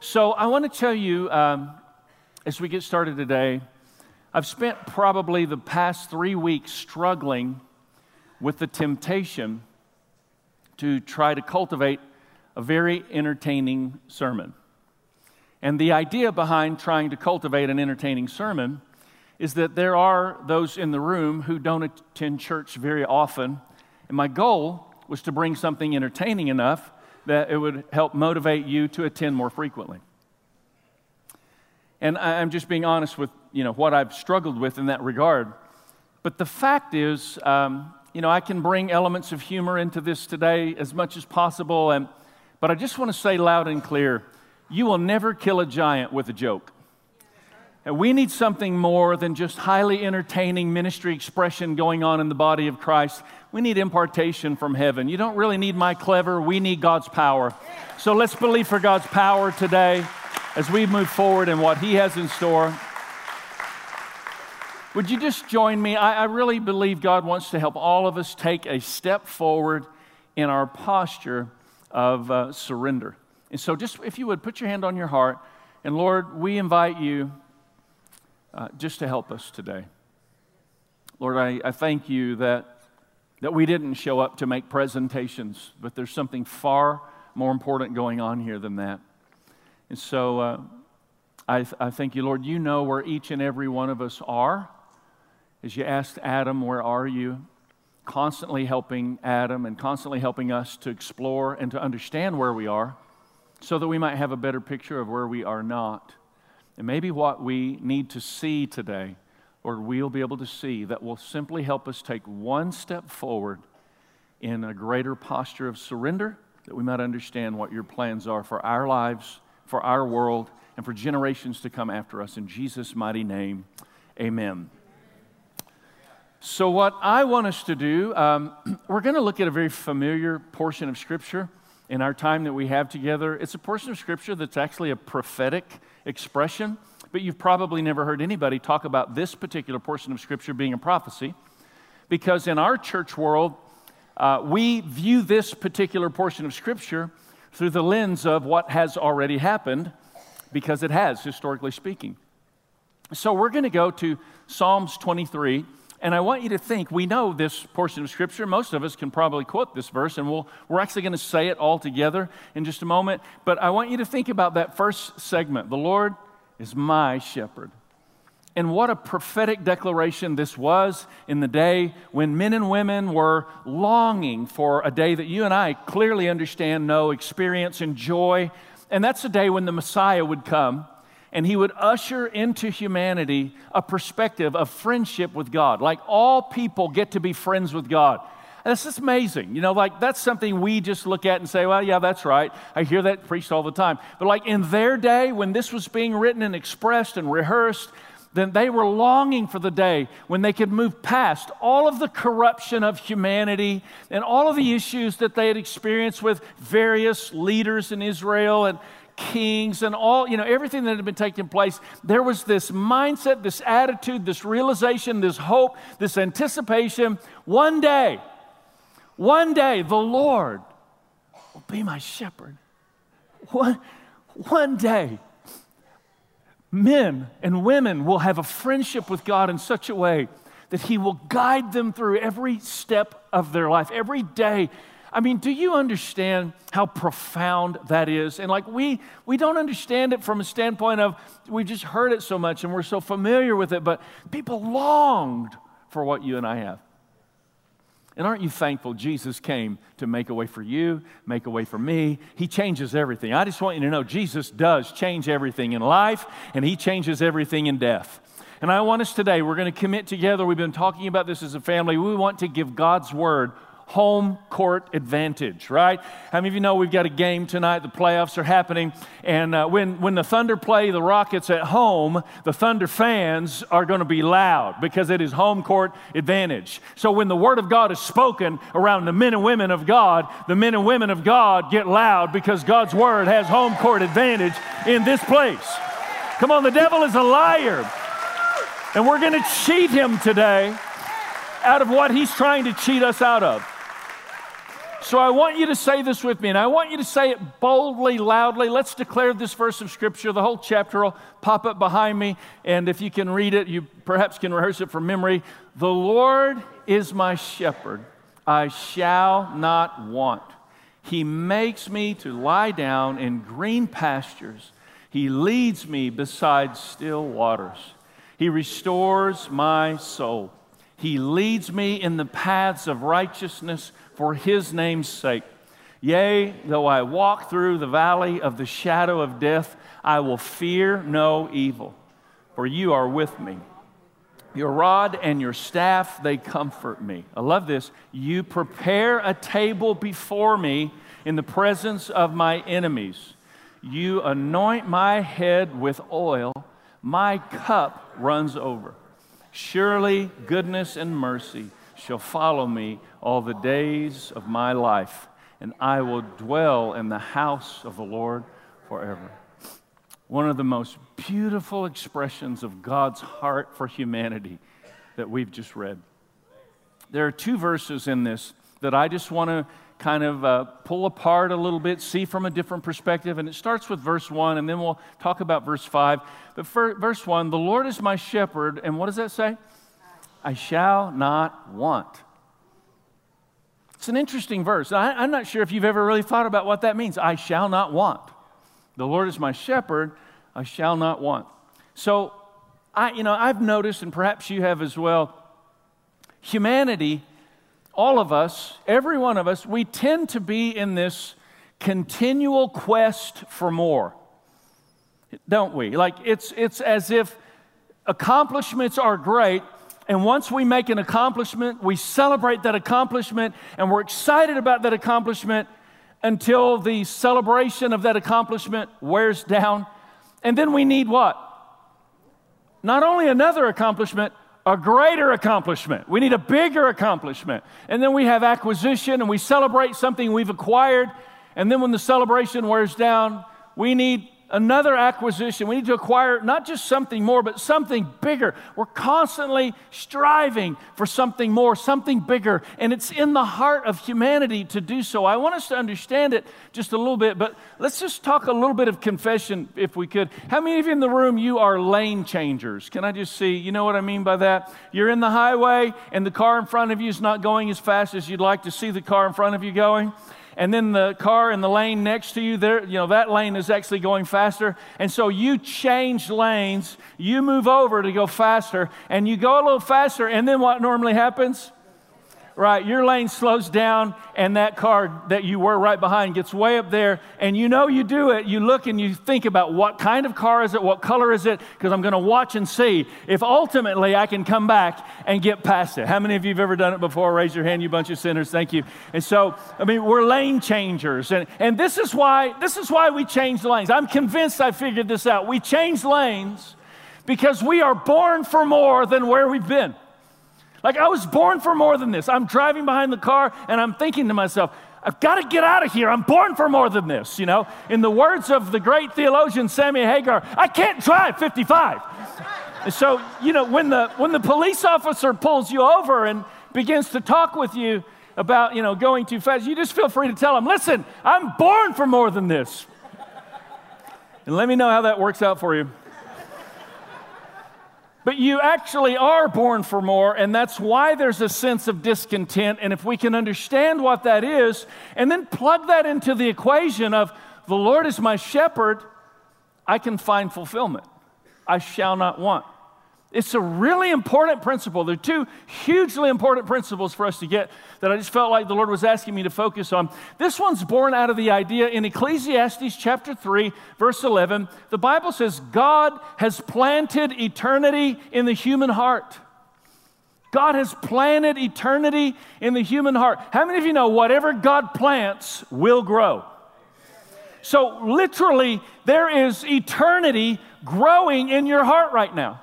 So I want to tell you, um, as we get started today, I've spent probably the past three weeks struggling with the temptation to try to cultivate a very entertaining sermon. And the idea behind trying to cultivate an entertaining sermon is that there are those in the room who don't attend church very often. And my goal was to bring something entertaining enough that it would help motivate you to attend more frequently. And I'm just being honest with you know, what I've struggled with in that regard. But the fact is, um, you know, I can bring elements of humor into this today as much as possible. And, but I just want to say loud and clear you will never kill a giant with a joke. We need something more than just highly entertaining ministry expression going on in the body of Christ. We need impartation from heaven. You don't really need my clever, we need God's power. So let's believe for God's power today as we move forward in what He has in store. Would you just join me? I, I really believe God wants to help all of us take a step forward in our posture of uh, surrender. And so, just if you would put your hand on your heart, and Lord, we invite you uh, just to help us today. Lord, I, I thank you that, that we didn't show up to make presentations, but there's something far more important going on here than that. And so uh, I, I thank you, Lord. You know where each and every one of us are. As you asked Adam, Where are you? Constantly helping Adam and constantly helping us to explore and to understand where we are so that we might have a better picture of where we are not. And maybe what we need to see today, or we'll be able to see, that will simply help us take one step forward in a greater posture of surrender, that we might understand what your plans are for our lives, for our world, and for generations to come after us. In Jesus' mighty name, amen. So, what I want us to do, um, we're going to look at a very familiar portion of Scripture in our time that we have together. It's a portion of Scripture that's actually a prophetic expression, but you've probably never heard anybody talk about this particular portion of Scripture being a prophecy, because in our church world, uh, we view this particular portion of Scripture through the lens of what has already happened, because it has, historically speaking. So we're going to go to Psalms 23. And I want you to think, we know this portion of Scripture. Most of us can probably quote this verse, and we'll, we're actually going to say it all together in just a moment. But I want you to think about that first segment The Lord is my shepherd. And what a prophetic declaration this was in the day when men and women were longing for a day that you and I clearly understand, know, experience, enjoy. And that's the day when the Messiah would come and he would usher into humanity a perspective of friendship with God. Like all people get to be friends with God. And it's just amazing. You know, like that's something we just look at and say, well, yeah, that's right. I hear that preached all the time. But like in their day, when this was being written and expressed and rehearsed, then they were longing for the day when they could move past all of the corruption of humanity and all of the issues that they had experienced with various leaders in Israel and, kings and all, you know, everything that had been taking place, there was this mindset, this attitude, this realization, this hope, this anticipation. One day, one day, the Lord will be my shepherd. One, one day, men and women will have a friendship with God in such a way that He will guide them through every step of their life, every day I mean, do you understand how profound that is? And like we we don't understand it from a standpoint of we've just heard it so much and we're so familiar with it, but people longed for what you and I have. And aren't you thankful Jesus came to make a way for you, make a way for me? He changes everything. I just want you to know Jesus does change everything in life, and He changes everything in death. And I want us today, we're going to commit together. We've been talking about this as a family. We want to give God's word home court advantage, right? How many of you know we've got a game tonight? The playoffs are happening. And uh, when, when the Thunder play the Rockets at home, the Thunder fans are going to be loud because it is home court advantage. So when the Word of God is spoken around the men and women of God, the men and women of God get loud because God's Word has home court advantage in this place. Come on, the devil is a liar. And we're going to cheat him today out of what he's trying to cheat us out of. So I want you to say this with me, and I want you to say it boldly, loudly. Let's declare this verse of Scripture. The whole chapter will pop up behind me, and if you can read it, you perhaps can rehearse it from memory. The Lord is my shepherd, I shall not want. He makes me to lie down in green pastures. He leads me beside still waters. He restores my soul. He leads me in the paths of righteousness for his name's sake. Yea, though I walk through the valley of the shadow of death, I will fear no evil, for you are with me. Your rod and your staff, they comfort me. I love this. You prepare a table before me in the presence of my enemies. You anoint my head with oil, my cup runs over. Surely goodness and mercy shall follow me all the days of my life, and I will dwell in the house of the Lord forever. One of the most beautiful expressions of God's heart for humanity that we've just read. There are two verses in this that I just want to kind of uh, pull apart a little bit, see from a different perspective. And it starts with verse 1, and then we'll talk about verse 5. But for verse 1, the Lord is my shepherd, and what does that say? I shall not want. It's an interesting verse. I, am not sure if you've ever really thought about what that means. I shall not want. The Lord is my shepherd, I shall not want. So, I, you know, I've noticed, and perhaps you have as well, humanity, all of us, every one of us, we tend to be in this continual quest for more, don't we? Like it's, it's as if accomplishments are great, and once we make an accomplishment, we celebrate that accomplishment and we're excited about that accomplishment until the celebration of that accomplishment wears down. And then we need what? Not only another accomplishment, a greater accomplishment. We need a bigger accomplishment. And then we have acquisition and we celebrate something we've acquired. And then when the celebration wears down, we need another acquisition. We need to acquire not just something more, but something bigger. We're constantly striving for something more, something bigger, and it's in the heart of humanity to do so. I want us to understand it just a little bit, but let's just talk a little bit of confession if we could. How many of you in the room you are lane changers? Can I just see? You know what I mean by that? You're in the highway and the car in front of you is not going as fast as you'd like to see the car in front of you going and then the car in the lane next to you there you know that lane is actually going faster. And so you change lanes you move over to go faster and you go a little faster and then what normally happens right? Your lane slows down, and that car that you were right behind gets way up there, and you know you do it. You look and you think about what kind of car is it, what color is it, because I'm going to watch and see if ultimately I can come back and get past it. How many of you have ever done it before? Raise your hand, you bunch of sinners. Thank you. And so, I mean, we're lane changers, and, and this is why this is why we change lanes. I'm convinced I figured this out. We change lanes because we are born for more than where we've been. Like I was born for more than this. I'm driving behind the car and I'm thinking to myself, I've got to get out of here. I'm born for more than this, you know. In the words of the great theologian Sammy Hagar, I can't drive 55. And so, you know, when the when the police officer pulls you over and begins to talk with you about, you know, going too fast, you just feel free to tell him, "Listen, I'm born for more than this." And let me know how that works out for you. But you actually are born for more, and that's why there's a sense of discontent. And if we can understand what that is, and then plug that into the equation of the Lord is my shepherd, I can find fulfillment. I shall not want. It's a really important principle. There are two hugely important principles for us to get that I just felt like the Lord was asking me to focus on. This one's born out of the idea in Ecclesiastes chapter 3, verse 11. The Bible says, God has planted eternity in the human heart. God has planted eternity in the human heart. How many of you know whatever God plants will grow? So, literally, there is eternity growing in your heart right now.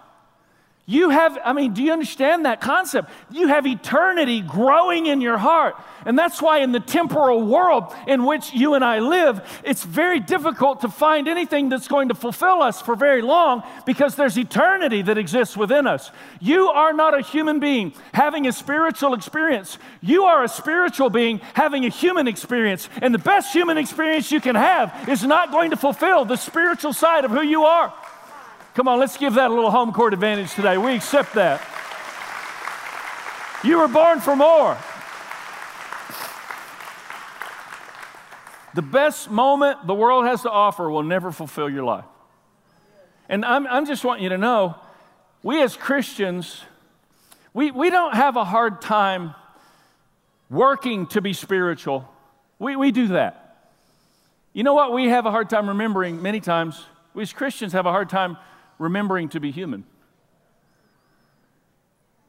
You have, I mean, do you understand that concept? You have eternity growing in your heart. And that's why in the temporal world in which you and I live, it's very difficult to find anything that's going to fulfill us for very long because there's eternity that exists within us. You are not a human being having a spiritual experience. You are a spiritual being having a human experience. And the best human experience you can have is not going to fulfill the spiritual side of who you are. Come on, let's give that a little home court advantage today. We accept that. You were born for more. The best moment the world has to offer will never fulfill your life. And I'm, I'm just wanting you to know we as Christians, we, we don't have a hard time working to be spiritual. We, we do that. You know what we have a hard time remembering many times? We as Christians have a hard time remembering to be human.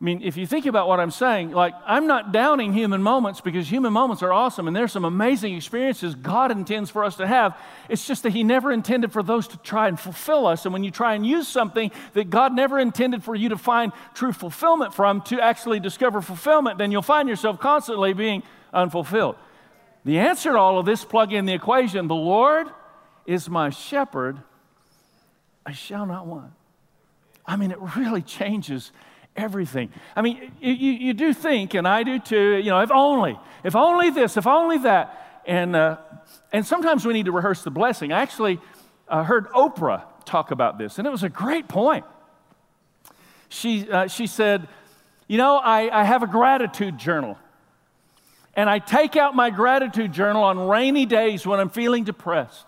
I mean, if you think about what I'm saying, like, I'm not downing human moments because human moments are awesome and there's some amazing experiences God intends for us to have. It's just that He never intended for those to try and fulfill us. And when you try and use something that God never intended for you to find true fulfillment from to actually discover fulfillment, then you'll find yourself constantly being unfulfilled. The answer to all of this, plug in the equation the Lord is my shepherd, I shall not want. I mean, it really changes everything. I mean, you, you do think, and I do too, you know, if only, if only this, if only that. And, uh, and sometimes we need to rehearse the blessing. I actually uh, heard Oprah talk about this, and it was a great point. She, uh, she said, You know, I, I have a gratitude journal. And I take out my gratitude journal on rainy days when I'm feeling depressed.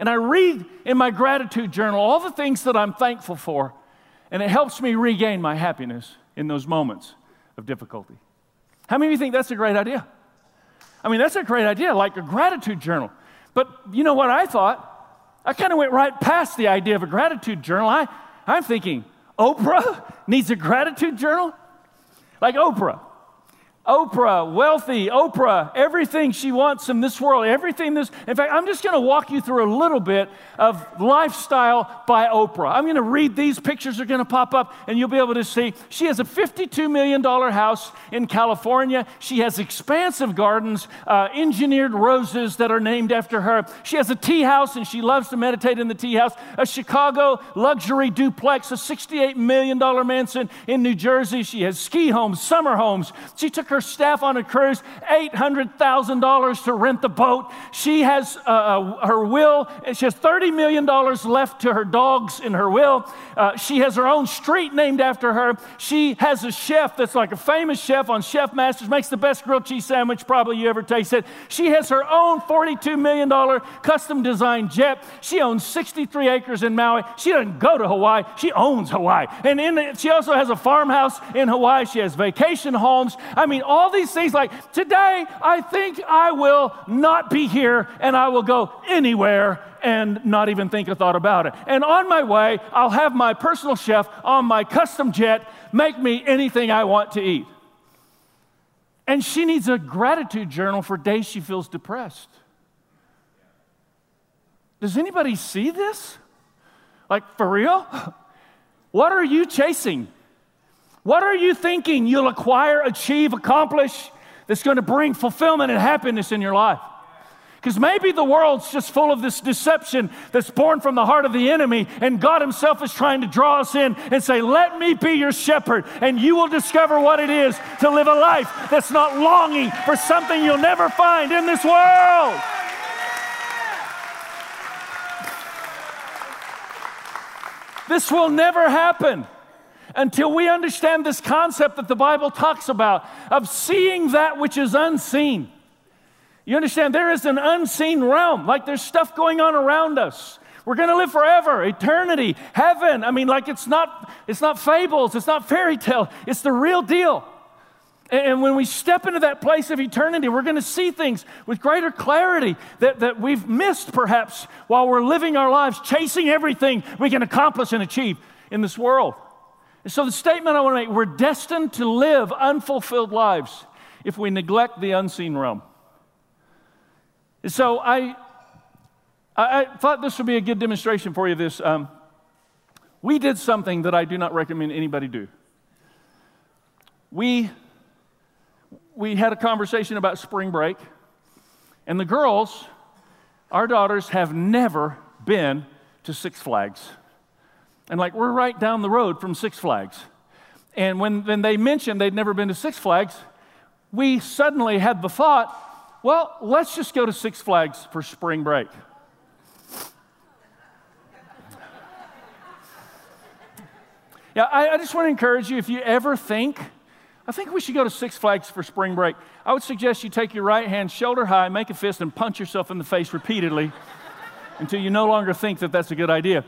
And I read in my gratitude journal all the things that I'm thankful for. And it helps me regain my happiness in those moments of difficulty. How many of you think that's a great idea? I mean, that's a great idea, like a gratitude journal. But you know what I thought? I kind of went right past the idea of a gratitude journal. I, I'm thinking, Oprah needs a gratitude journal? Like Oprah. Oprah, wealthy, Oprah, everything she wants in this world, everything this. In fact, I'm just going to walk you through a little bit of lifestyle by Oprah. I'm going to read these pictures are going to pop up, and you'll be able to see. She has a $52 million house in California. She has expansive gardens, uh, engineered roses that are named after her. She has a tea house, and she loves to meditate in the tea house. A Chicago luxury duplex, a $68 million mansion in New Jersey. She has ski homes, summer homes. She took her staff on a cruise $800,000 to rent the boat. She has uh, uh, her will, she has $30 million left to her dogs in her will. Uh, she has her own street named after her. She has a chef that's like a famous chef on Chef Masters, makes the best grilled cheese sandwich probably you ever tasted. She has her own $42 million custom designed jet. She owns 63 acres in Maui. She doesn't go to Hawaii, she owns Hawaii. And in, she also has a farmhouse in Hawaii. She has vacation homes. I mean, all these things like, today I think I will not be here and I will go anywhere and not even think a thought about it. And on my way, I'll have my personal chef on my custom jet make me anything I want to eat. And she needs a gratitude journal for days she feels depressed. Does anybody see this? Like, for real? What are you chasing? What are you thinking you'll acquire, achieve, accomplish that's going to bring fulfillment and happiness in your life? Because maybe the world's just full of this deception that's born from the heart of the enemy, and God Himself is trying to draw us in and say, Let me be your shepherd, and you will discover what it is to live a life that's not longing for something you'll never find in this world. This will never happen until we understand this concept that the Bible talks about of seeing that which is unseen. You understand, there is an unseen realm, like there's stuff going on around us. We're going to live forever, eternity, heaven. I mean, like it's not, it's not fables, it's not fairy tale, it's the real deal. And when we step into that place of eternity, we're going to see things with greater clarity that, that we've missed perhaps while we're living our lives, chasing everything we can accomplish and achieve in this world. So, the statement I want to make we're destined to live unfulfilled lives if we neglect the unseen realm. So, I, I, thought this would be a good demonstration for you. This, um, we did something that I do not recommend anybody do. We, we had a conversation about spring break, and the girls, our daughters, have never been to Six Flags. And like, we're right down the road from Six Flags. And when, when they mentioned they'd never been to Six Flags, we suddenly had the thought, well, let's just go to Six Flags for spring break. Yeah, I, I just want to encourage you if you ever think, I think we should go to Six Flags for spring break, I would suggest you take your right hand shoulder high, make a fist, and punch yourself in the face repeatedly until you no longer think that that's a good idea.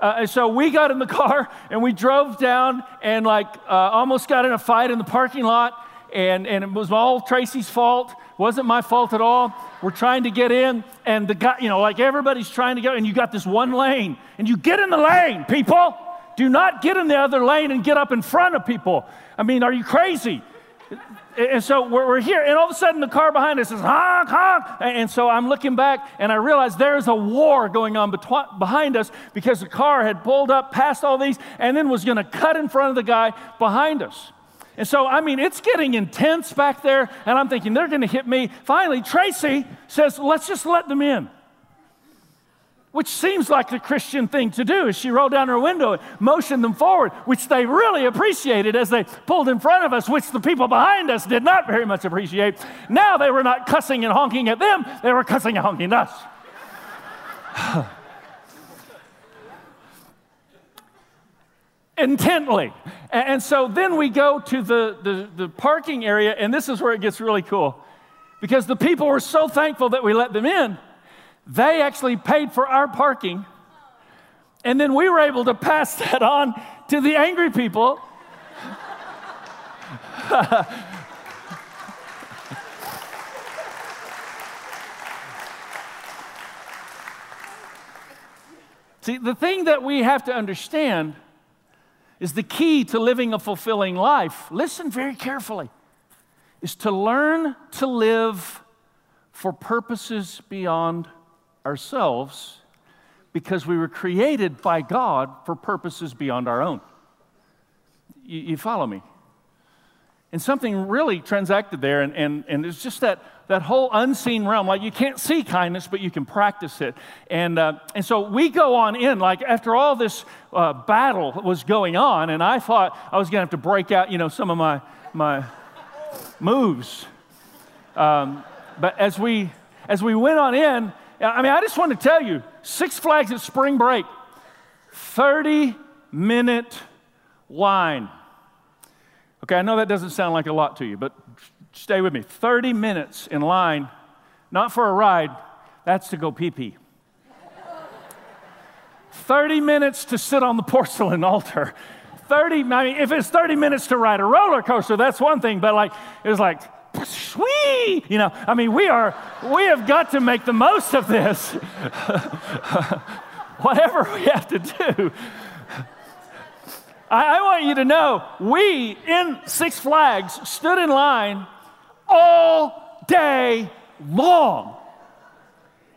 Uh, and so we got in the car and we drove down and like uh, almost got in a fight in the parking lot. And, and it was all Tracy's fault. wasn't my fault at all. We're trying to get in, and the guy, you know, like everybody's trying to go, and you got this one lane, and you get in the lane, people. Do not get in the other lane and get up in front of people. I mean, are you crazy? And so we're, here, and all of a sudden the car behind us is honk, honk. And so I'm looking back, and I realize there's a war going on behind us because the car had pulled up past all these and then was going to cut in front of the guy behind us. And so, I mean, it's getting intense back there, and I'm thinking they're going to hit me. Finally, Tracy says, Let's just let them in which seems like the Christian thing to do, as she rolled down her window and motioned them forward, which they really appreciated as they pulled in front of us, which the people behind us did not very much appreciate. Now they were not cussing and honking at them, they were cussing and honking at us. Intently. And so then we go to the, the, the parking area, and this is where it gets really cool. Because the people were so thankful that we let them in they actually paid for our parking. And then we were able to pass that on to the angry people. See, the thing that we have to understand is the key to living a fulfilling life. Listen very carefully. Is to learn to live for purposes beyond ourselves because we were created by God for purposes beyond our own. You, you follow me? And something really transacted there, and, and, and it's just that, that whole unseen realm. Like you can't see kindness, but you can practice it. And, uh, and so we go on in, like after all this uh, battle was going on, and I thought I was going to have to break out, you know, some of my, my moves. Um, but as we, as we went on in, I mean, I just want to tell you Six Flags at spring break, 30 minute line. Okay, I know that doesn't sound like a lot to you, but stay with me. 30 minutes in line, not for a ride, that's to go pee pee. 30 minutes to sit on the porcelain altar. 30, I mean, if it's 30 minutes to ride a roller coaster, that's one thing, but like, it was like sweet. You know, I mean, we are, we have got to make the most of this. Whatever we have to do. I, I want you to know we in Six Flags stood in line all day long.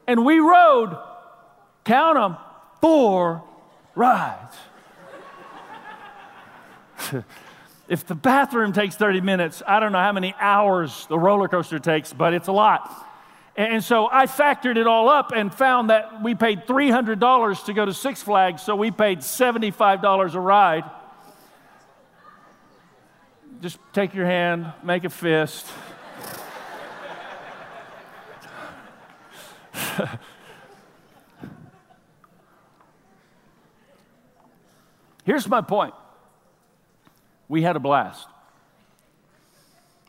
And we rode, count them, four rides. If the bathroom takes 30 minutes, I don't know how many hours the roller coaster takes, but it's a lot. And so I factored it all up and found that we paid $300 to go to Six Flags, so we paid $75 a ride. Just take your hand, make a fist. Here's my point we had a blast.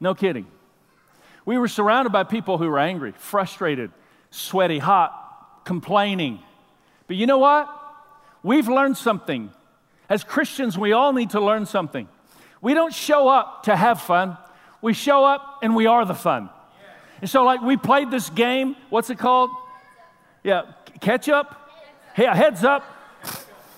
No kidding. We were surrounded by people who were angry, frustrated, sweaty, hot, complaining. But you know what? We've learned something. As Christians, we all need to learn something. We don't show up to have fun, we show up and we are the fun. And so, like, we played this game. What's it called? Yeah, catch up? Yeah, heads up.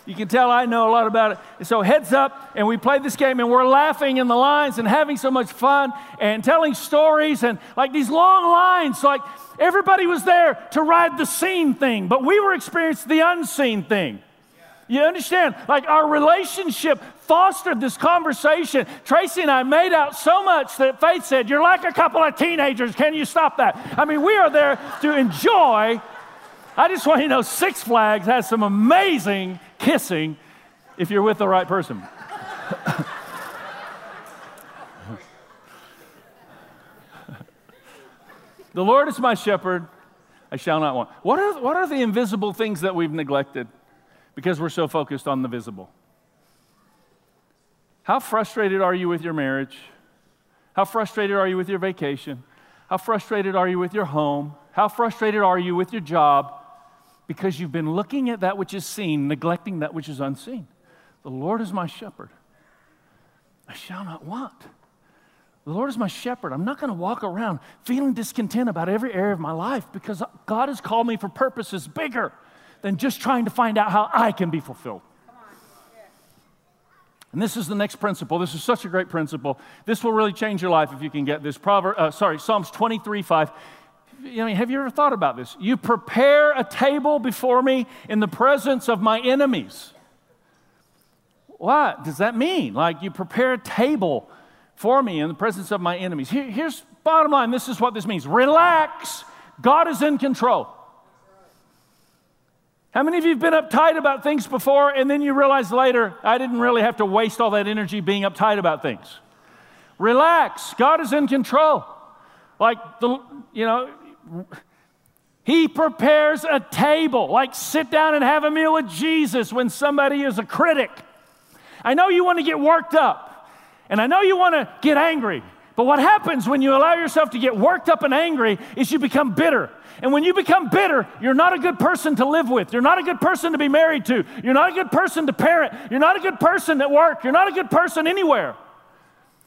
You can tell I know a lot about it. So, heads up, and we played this game, and we're laughing in the lines and having so much fun and telling stories and like these long lines. Like everybody was there to ride the seen thing, but we were experiencing the unseen thing. You understand? Like our relationship fostered this conversation. Tracy and I made out so much that Faith said, You're like a couple of teenagers. Can you stop that? I mean, we are there to enjoy. I just want you to know Six Flags has some amazing kissing if you're with the right person. the Lord is my shepherd, I shall not want. What are, what are the invisible things that we've neglected because we're so focused on the visible? How frustrated are you with your marriage? How frustrated are you with your vacation? How frustrated are you with your home? How frustrated are you with your job? Because you've been looking at that which is seen, neglecting that which is unseen. The Lord is my shepherd. I shall not want. The Lord is my shepherd. I'm not going to walk around feeling discontent about every area of my life because God has called me for purposes bigger than just trying to find out how I can be fulfilled. And this is the next principle. This is such a great principle. This will really change your life if you can get this. Proverb, uh, sorry, Psalms 23 5. You know, have you ever thought about this? You prepare a table before me in the presence of my enemies. What does that mean? Like you prepare a table for me in the presence of my enemies. Here, here's bottom line this is what this means relax, God is in control. How many of you have been uptight about things before and then you realize later, I didn't really have to waste all that energy being uptight about things? Relax, God is in control. Like the, you know, he prepares a table. Like sit down and have a meal with Jesus when somebody is a critic. I know you want to get worked up, and I know you want to get angry. But what happens when you allow yourself to get worked up and angry is you become bitter. And when you become bitter, you're not a good person to live with. You're not a good person to be married to. You're not a good person to parent. You're not a good person at work. You're not a good person anywhere.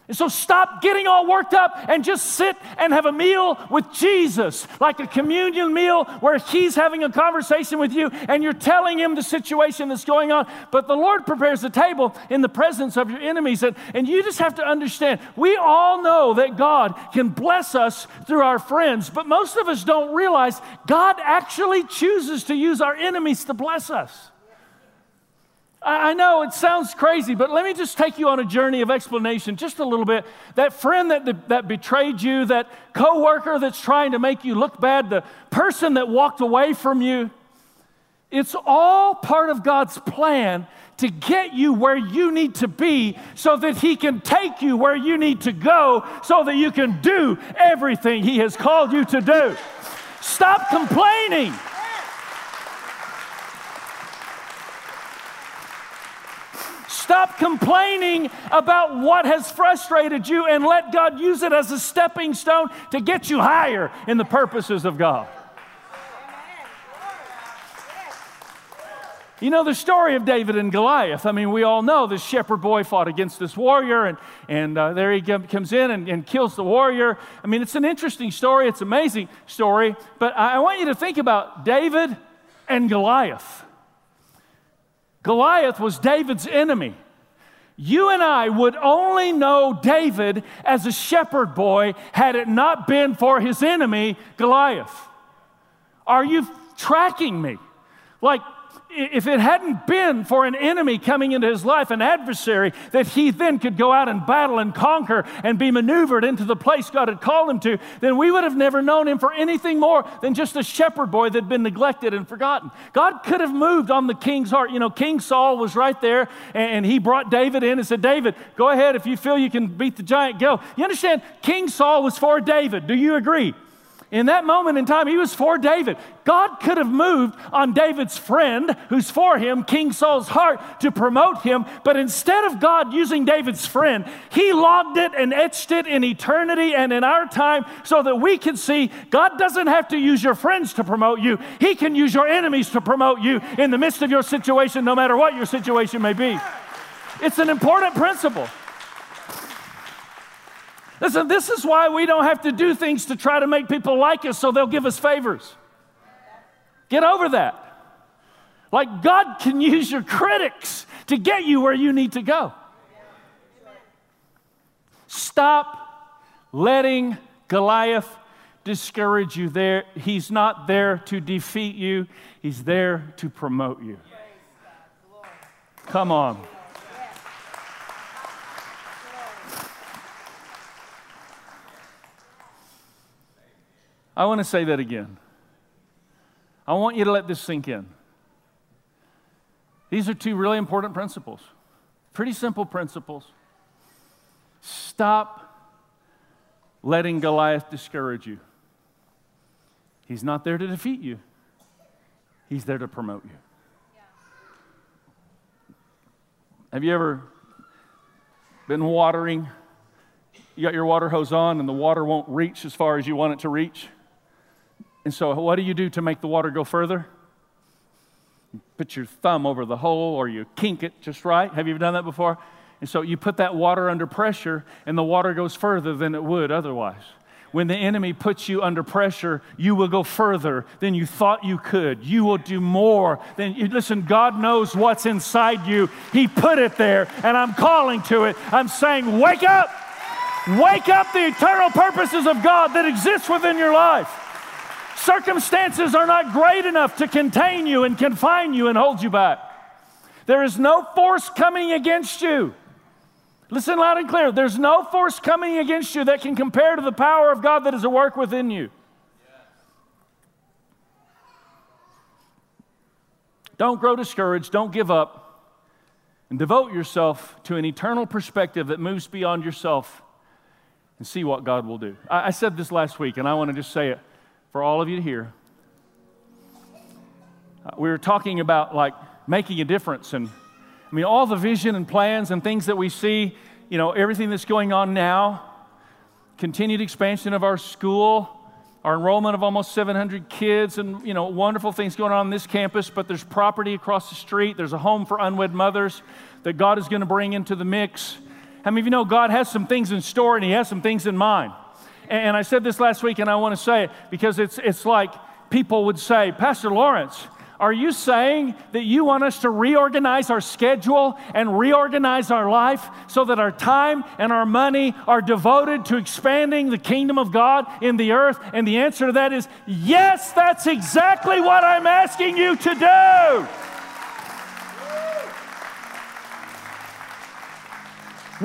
And so stop getting all worked up and just sit and have a meal with Jesus, like a communion meal where He's having a conversation with you and you're telling Him the situation that's going on. But the Lord prepares the table in the presence of your enemies. And, and you just have to understand we all know that God can bless us through our friends, but most of us don't realize God actually chooses to use our enemies to bless us. I know it sounds crazy, but let me just take you on a journey of explanation just a little bit. That friend that, that betrayed you, that coworker that's trying to make you look bad, the person that walked away from you, it's all part of God's plan to get you where you need to be so that He can take you where you need to go so that you can do everything He has called you to do. Stop complaining. Stop complaining about what has frustrated you and let God use it as a stepping stone to get you higher in the purposes of God. You know the story of David and Goliath. I mean, we all know this shepherd boy fought against this warrior, and, and uh, there he comes in and, and, kills the warrior. I mean, it's an interesting story, it's an amazing story, but I want you to think about David and Goliath. Goliath was David's enemy. You and I would only know David as a shepherd boy had it not been for his enemy, Goliath. Are you tracking me? Like, if it hadn't been for an enemy coming into his life, an adversary that he then could go out and battle and conquer and be maneuvered into the place God had called him to, then we would have never known him for anything more than just a shepherd boy that had been neglected and forgotten. God could have moved on the king's heart. You know, King Saul was right there and he brought David in and said, David, go ahead. If you feel you can beat the giant, go. You understand? King Saul was for David. Do you agree? In that moment in time, he was for David. God could have moved on David's friend, who's for him, King Saul's heart, to promote him. But instead of God using David's friend, he logged it and etched it in eternity and in our time so that we can see God doesn't have to use your friends to promote you, He can use your enemies to promote you in the midst of your situation, no matter what your situation may be. It's an important principle. Listen, this is why we don't have to do things to try to make people like us so they'll give us favors. Get over that. Like God can use your critics to get you where you need to go. Stop letting Goliath discourage you there. He's not there to defeat you, he's there to promote you. Come on. I want to say that again. I want you to let this sink in. These are two really important principles, pretty simple principles. Stop letting Goliath discourage you. He's not there to defeat you, he's there to promote you. Have you ever been watering? You got your water hose on, and the water won't reach as far as you want it to reach. And so, what do you do to make the water go further? You put your thumb over the hole or you kink it just right. Have you ever done that before? And so, you put that water under pressure, and the water goes further than it would otherwise. When the enemy puts you under pressure, you will go further than you thought you could. You will do more than you. Listen, God knows what's inside you. He put it there, and I'm calling to it. I'm saying, wake up! Wake up the eternal purposes of God that exist within your life. Circumstances are not great enough to contain you and confine you and hold you back. There is no force coming against you. Listen loud and clear. There's no force coming against you that can compare to the power of God that is at work within you. Don't grow discouraged. Don't give up. And devote yourself to an eternal perspective that moves beyond yourself and see what God will do. I, I said this last week, and I want to just say it for all of you to hear. Uh, we were talking about like making a difference and I mean all the vision and plans and things that we see, you know, everything that's going on now, continued expansion of our school, our enrollment of almost 700 kids and you know wonderful things going on on this campus but there's property across the street there's a home for unwed mothers that god is going to bring into the mix how many of you know god has some things in store and he has some things in mind and I said this last week, and I want to say it because it's, it's like people would say, Pastor Lawrence, are you saying that you want us to reorganize our schedule and reorganize our life so that our time and our money are devoted to expanding the kingdom of God in the earth? And the answer to that is yes, that's exactly what I'm asking you to do.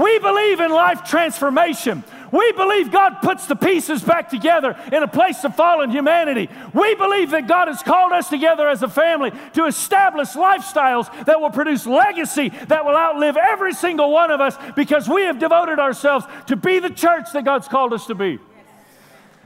We believe in life transformation. We believe God puts the pieces back together in a place of fallen humanity. We believe that God has called us together as a family to establish lifestyles that will produce legacy that will outlive every single one of us because we have devoted ourselves to be the church that God's called us to be.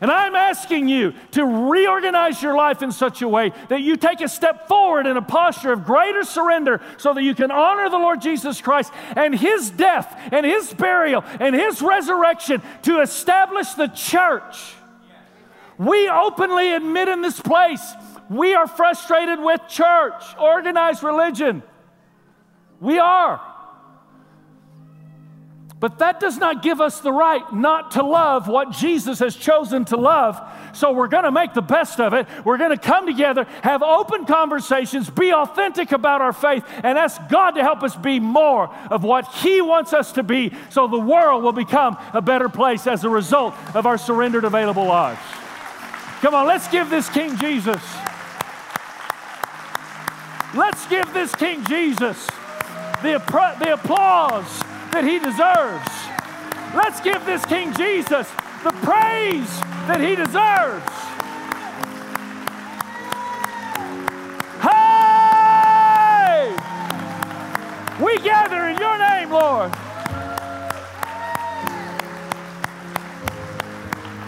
And I'm asking you to reorganize your life in such a way that you take a step forward in a posture of greater surrender so that you can honor the Lord Jesus Christ and his death and his burial and his resurrection to establish the church. We openly admit in this place we are frustrated with church, organized religion. We are. But that does not give us the right not to love what Jesus has chosen to love. So we're going to make the best of it. We're going to come together, have open conversations, be authentic about our faith, and ask God to help us be more of what He wants us to be so the world will become a better place as a result of our surrendered, available lives. Come on, let's give this King Jesus. Let's give this King Jesus the, the applause that he deserves. Let's give this King Jesus the praise that he deserves. Hey! We gather in your name, Lord.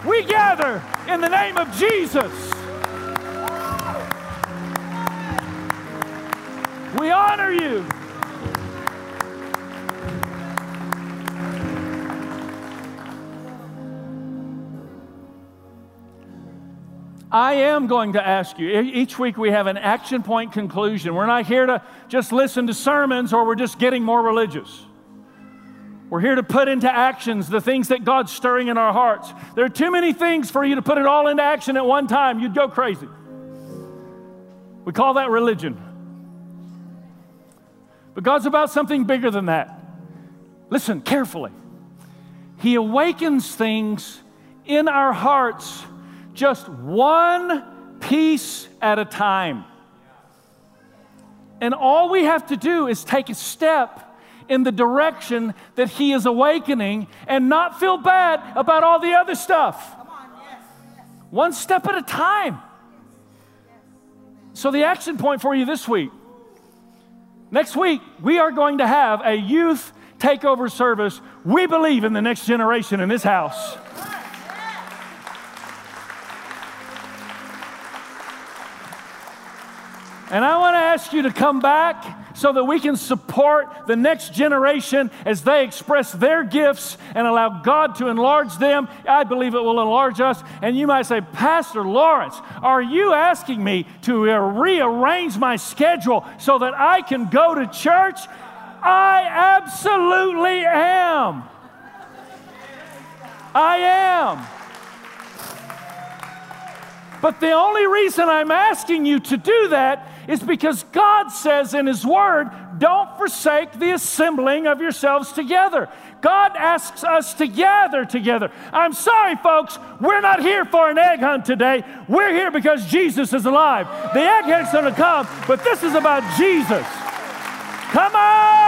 We gather in the name of Jesus. We honor you. I am going to ask you. Each week we have an action point conclusion. We're not here to just listen to sermons or we're just getting more religious. We're here to put into actions the things that God's stirring in our hearts. There are too many things for you to put it all into action at one time. You'd go crazy. We call that religion. But God's about something bigger than that. Listen carefully. He awakens things in our hearts just one piece at a time. And all we have to do is take a step in the direction that He is awakening and not feel bad about all the other stuff. One step at a time. So, the action point for you this week next week, we are going to have a youth takeover service. We believe in the next generation in this house. And I want to ask you to come back so that we can support the next generation as they express their gifts and allow God to enlarge them. I believe it will enlarge us. And you might say, Pastor Lawrence, are you asking me to rearrange my schedule so that I can go to church? I absolutely am. I am. But the only reason I'm asking you to do that is because God says in His Word, don't forsake the assembling of yourselves together. God asks us to gather together. I'm sorry, folks, we're not here for an egg hunt today. We're here because Jesus is alive. The egg hunt's gonna come, but this is about Jesus. Come on!